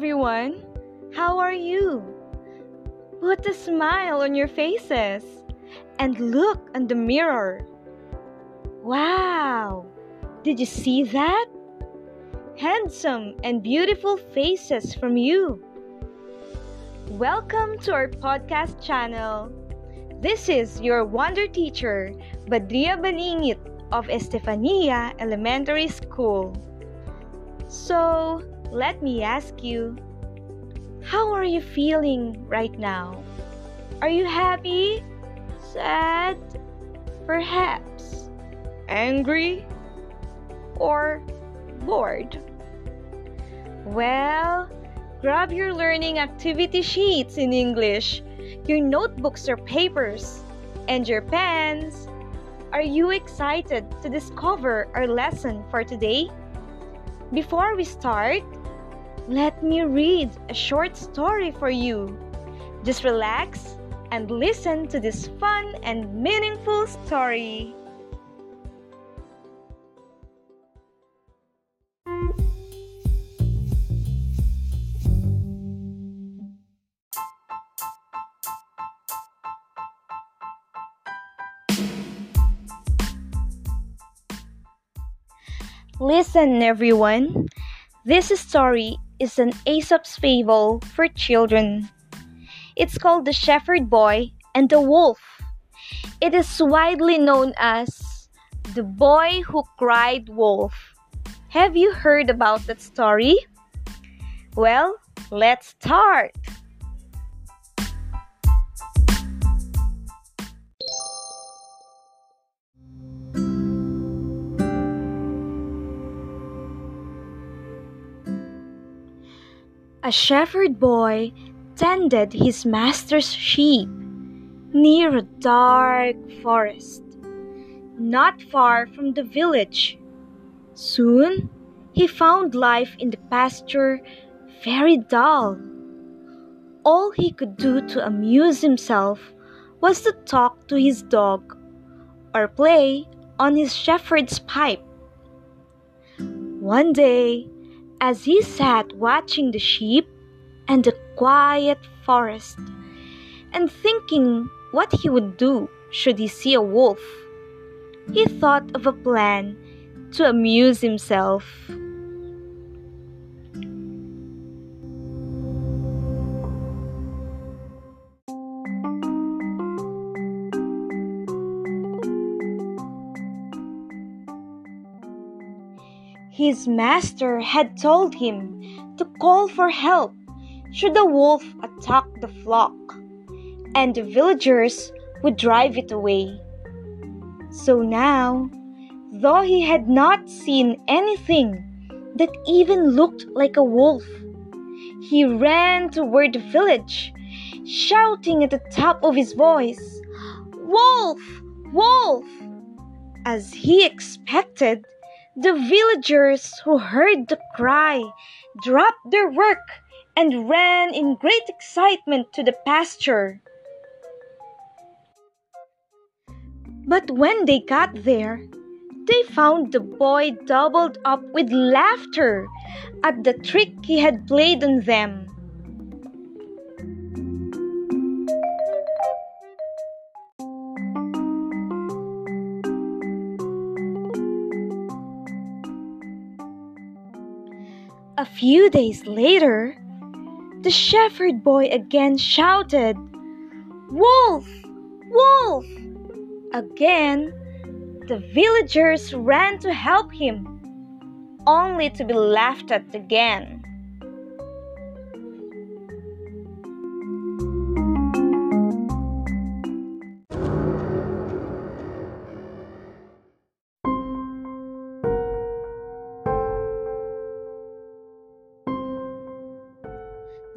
everyone! How are you? Put a smile on your faces and look in the mirror. Wow! Did you see that? Handsome and beautiful faces from you. Welcome to our podcast channel. This is your wonder teacher, Badria Balingit of Estefania Elementary School. So, let me ask you, how are you feeling right now? Are you happy? Sad? Perhaps? Angry? Or bored? Well, grab your learning activity sheets in English, your notebooks or papers, and your pens. Are you excited to discover our lesson for today? Before we start, let me read a short story for you. Just relax and listen to this fun and meaningful story. Listen, everyone. This story is an Aesop's fable for children. It's called The Shepherd Boy and the Wolf. It is widely known as The Boy Who Cried Wolf. Have you heard about that story? Well, let's start. A shepherd boy tended his master's sheep near a dark forest, not far from the village. Soon he found life in the pasture very dull. All he could do to amuse himself was to talk to his dog or play on his shepherd's pipe. One day, as he sat watching the sheep and the quiet forest and thinking what he would do should he see a wolf, he thought of a plan to amuse himself. His master had told him to call for help should the wolf attack the flock, and the villagers would drive it away. So now, though he had not seen anything that even looked like a wolf, he ran toward the village, shouting at the top of his voice, Wolf! Wolf! As he expected, the villagers who heard the cry dropped their work and ran in great excitement to the pasture. But when they got there, they found the boy doubled up with laughter at the trick he had played on them. Few days later, the shepherd boy again shouted, Wolf! Wolf! Again, the villagers ran to help him, only to be laughed at again.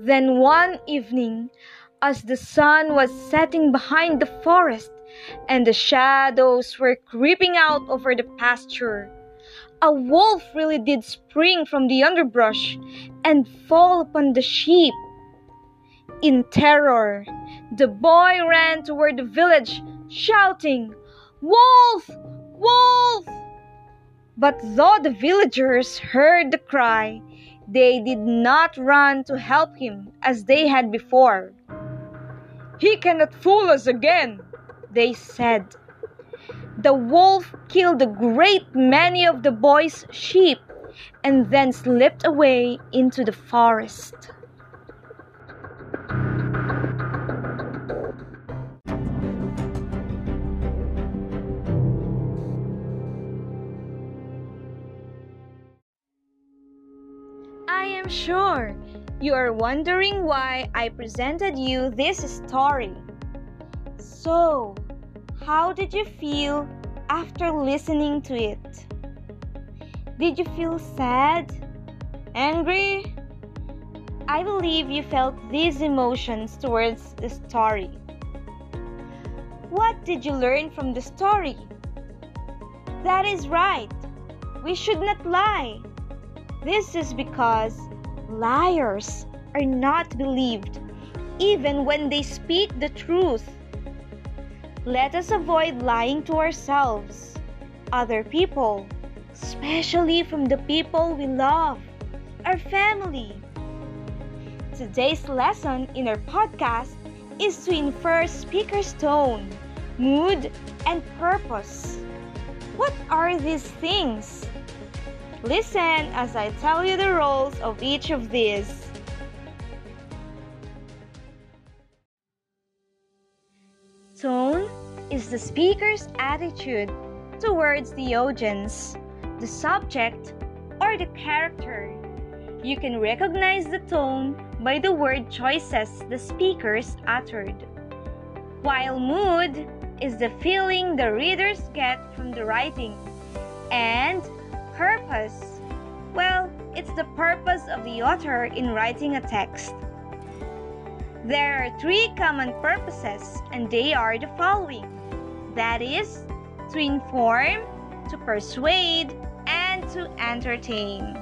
Then one evening, as the sun was setting behind the forest and the shadows were creeping out over the pasture, a wolf really did spring from the underbrush and fall upon the sheep. In terror, the boy ran toward the village, shouting, Wolf! Wolf! But though the villagers heard the cry, They did not run to help him as they had before. He cannot fool us again, they said. The wolf killed a great many of the boy's sheep and then slipped away into the forest. I am sure you are wondering why I presented you this story. So, how did you feel after listening to it? Did you feel sad? Angry? I believe you felt these emotions towards the story. What did you learn from the story? That is right. We should not lie. This is because liars are not believed even when they speak the truth. Let us avoid lying to ourselves, other people, especially from the people we love, our family. Today's lesson in our podcast is to infer speaker's tone, mood, and purpose. What are these things? Listen as I tell you the roles of each of these. Tone is the speaker's attitude towards the audience, the subject, or the character. You can recognize the tone by the word choices the speakers uttered. While mood is the feeling the readers get from the writing, and Purpose? Well, it's the purpose of the author in writing a text. There are three common purposes, and they are the following that is, to inform, to persuade, and to entertain.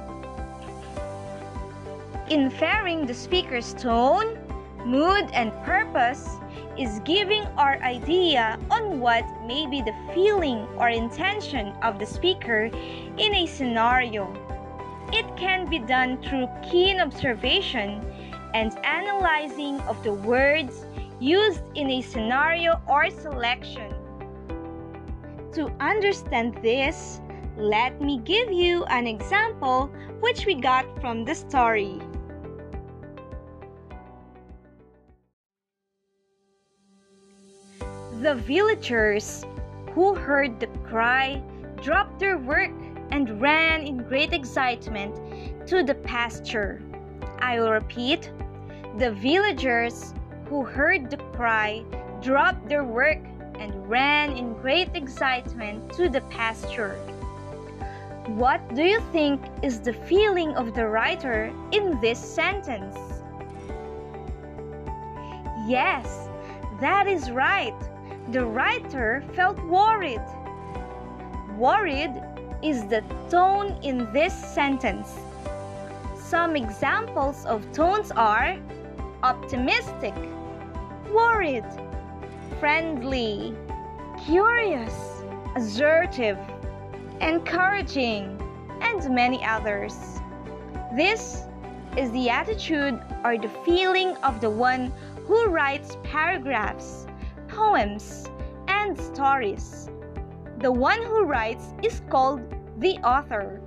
Inferring the speaker's tone, mood, and purpose is giving our idea on what may be the feeling or intention of the speaker in a scenario. It can be done through keen observation and analyzing of the words used in a scenario or selection. To understand this, let me give you an example which we got from the story. The villagers who heard the cry dropped their work and ran in great excitement to the pasture. I will repeat the villagers who heard the cry dropped their work and ran in great excitement to the pasture. What do you think is the feeling of the writer in this sentence? Yes, that is right the writer felt worried. Worried is the tone in this sentence. Some examples of tones are optimistic, worried, friendly, curious, assertive, encouraging, and many others. This is the attitude or the feeling of the one who writes paragraphs poems, and stories. The one who writes is called the author.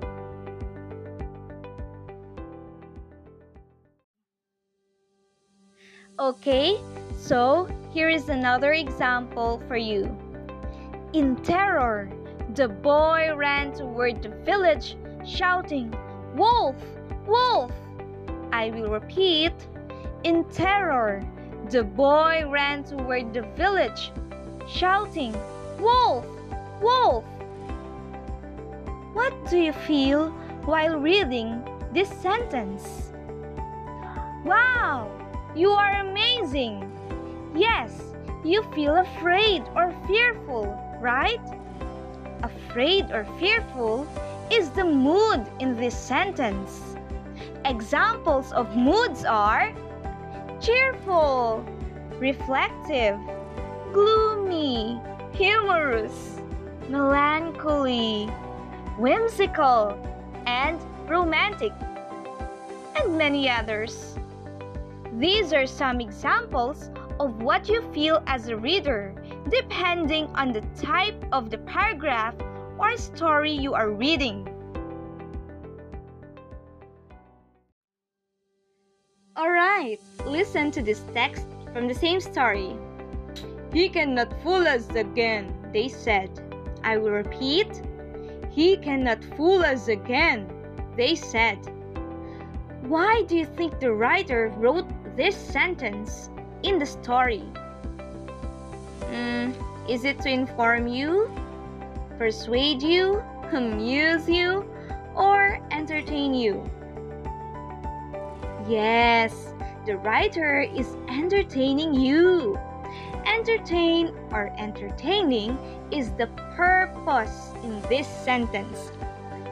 Okay, so here is another example for you. In terror, the boy ran toward the village shouting, Wolf! Wolf! I will repeat. In terror, the boy ran toward the village, shouting, Wolf! Wolf! What do you feel while reading this sentence? Wow! You are amazing! Yes, you feel afraid or fearful, right? Afraid or fearful is the mood in this sentence. Examples of moods are cheerful, reflective, gloomy, humorous, melancholy, whimsical, and romantic. and many others. These are some examples of what you feel as a reader, depending on the type of the paragraph or story you are reading. Alright, listen to this text from the same story. He cannot fool us again, they said. I will repeat. He cannot fool us again, they said. Why do you think the writer wrote this sentence in the story? Mm, is it to inform you, persuade you, amuse you, or entertain you? Yes, the writer is entertaining you. Entertain or entertaining is the purpose in this sentence.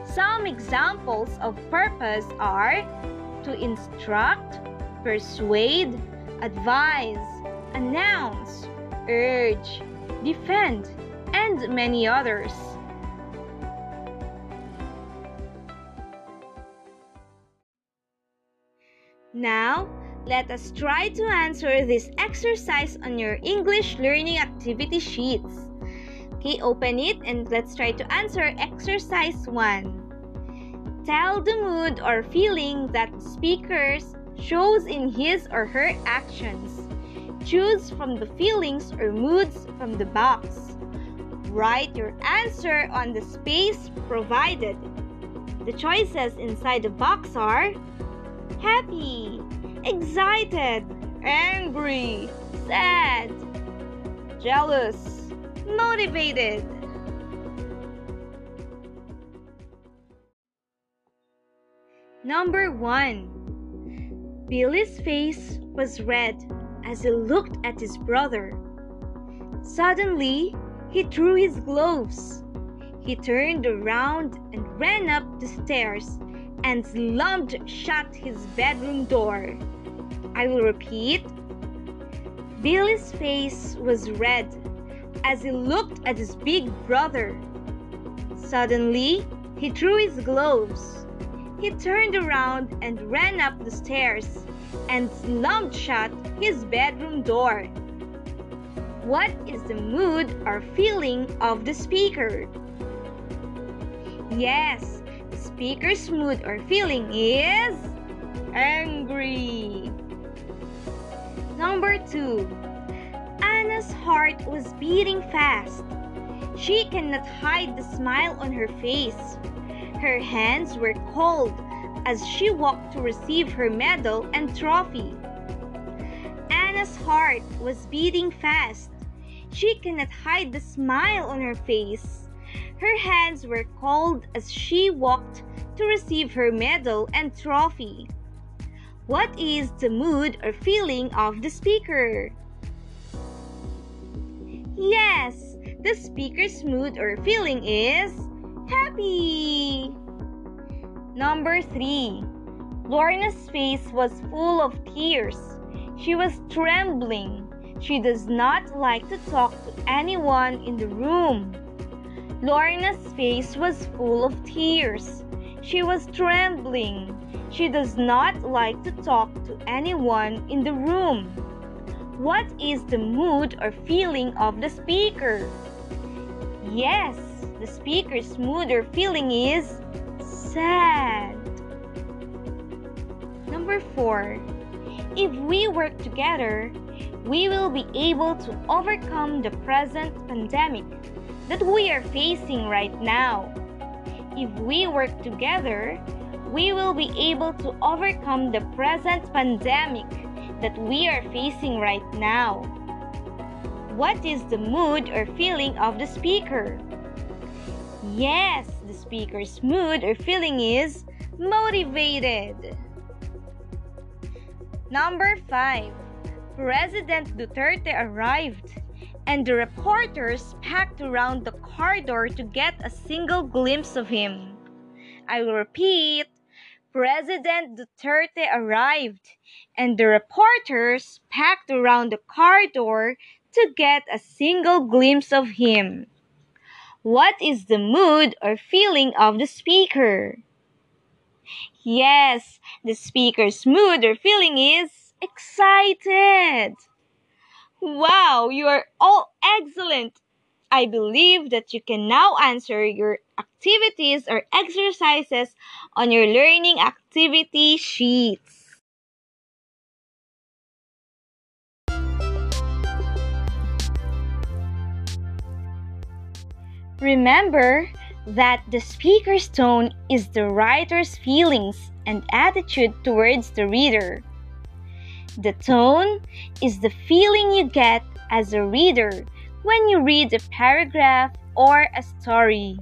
Some examples of purpose are to instruct, persuade, advise, announce, urge, defend, and many others. Now, let us try to answer this exercise on your English learning activity sheets. Okay, open it and let's try to answer exercise 1. Tell the mood or feeling that the speaker shows in his or her actions. Choose from the feelings or moods from the box. Write your answer on the space provided. The choices inside the box are happy, excited, angry, sad, jealous, motivated. Number 1 Billy's face was red as he looked at his brother. Suddenly, he threw his gloves. He turned around and ran up the stairs and slammed shut his bedroom door. I will repeat. Billy's face was red as he looked at his big brother. Suddenly, he threw his gloves. He turned around and ran up the stairs and slammed shut his bedroom door. What is the mood or feeling of the speaker? Yes, speaker's mood or feeling is angry. Number two, Anna's heart was beating fast. She cannot hide the smile on her face. Her hands were cold as she walked to receive her medal and trophy. Anna's heart was beating fast. She cannot hide the smile on her face. Her hands were cold as she walked to receive her medal and trophy. What is the mood or feeling of the speaker? Yes, the speaker's mood or feeling is happy. Number 3. Lorna's face was full of tears. She was trembling. She does not like to talk to anyone in the room. Lorna's face was full of tears. She was trembling. She does not like to talk to anyone in the room. What is the mood or feeling of the speaker? Yes, the speaker's mood or feeling is sad. Number 4. If we work together, we will be able to overcome the present pandemic that we are facing right now. If we work together, we will be able to overcome the present pandemic that we are facing right now. What is the mood or feeling of the speaker? Yes, the speaker's mood or feeling is motivated. Number 5. President Duterte arrived and the reporters packed around the corridor to get a single glimpse of him. I will repeat President Duterte arrived, and the reporters packed around the corridor to get a single glimpse of him. What is the mood or feeling of the speaker? Yes, the speaker's mood or feeling is excited. Wow, you are all excellent. I believe that you can now answer your activities or exercises on your learning activity sheets. Remember that the speaker's tone is the writer's feelings and attitude towards the reader. The tone is the feeling you get as a reader when you read a paragraph or a story.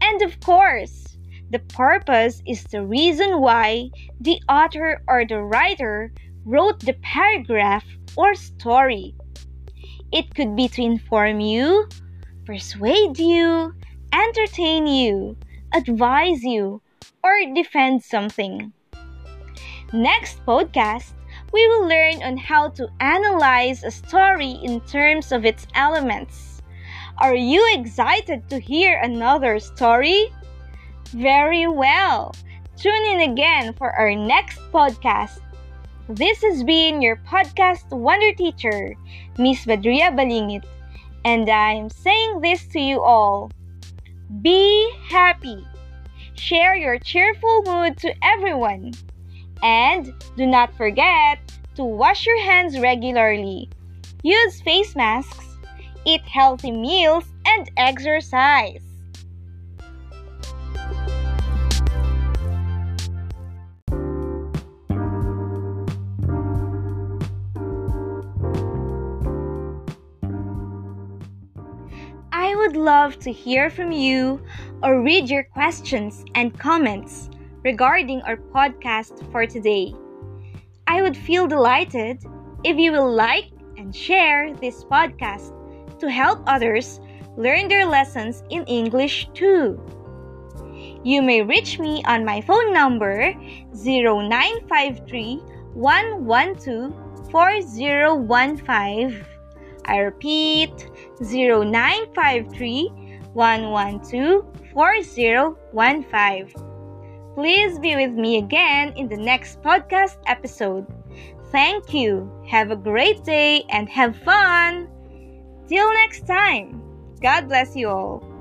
And of course, the purpose is the reason why the author or the writer wrote the paragraph or story. It could be to inform you, persuade you, entertain you, advise you, or defend something. Next podcast, we will learn on how to analyze a story in terms of its elements. Are you excited to hear another story? Very well. Tune in again for our next podcast. This has been your podcast Wonder Teacher, Miss Badria Balingit, and I'm saying this to you all. Be happy. Share your cheerful mood to everyone. And do not forget to wash your hands regularly. Use face masks, eat healthy meals, and exercise. I would love to hear from you or read your questions and comments regarding our podcast for today. I would feel delighted if you will like and share this podcast to help others learn their lessons in English too. You may reach me on my phone number 0953 112 4015. I repeat 0953 112 4015. Please be with me again in the next podcast episode. Thank you. Have a great day and have fun. Till next time. God bless you all.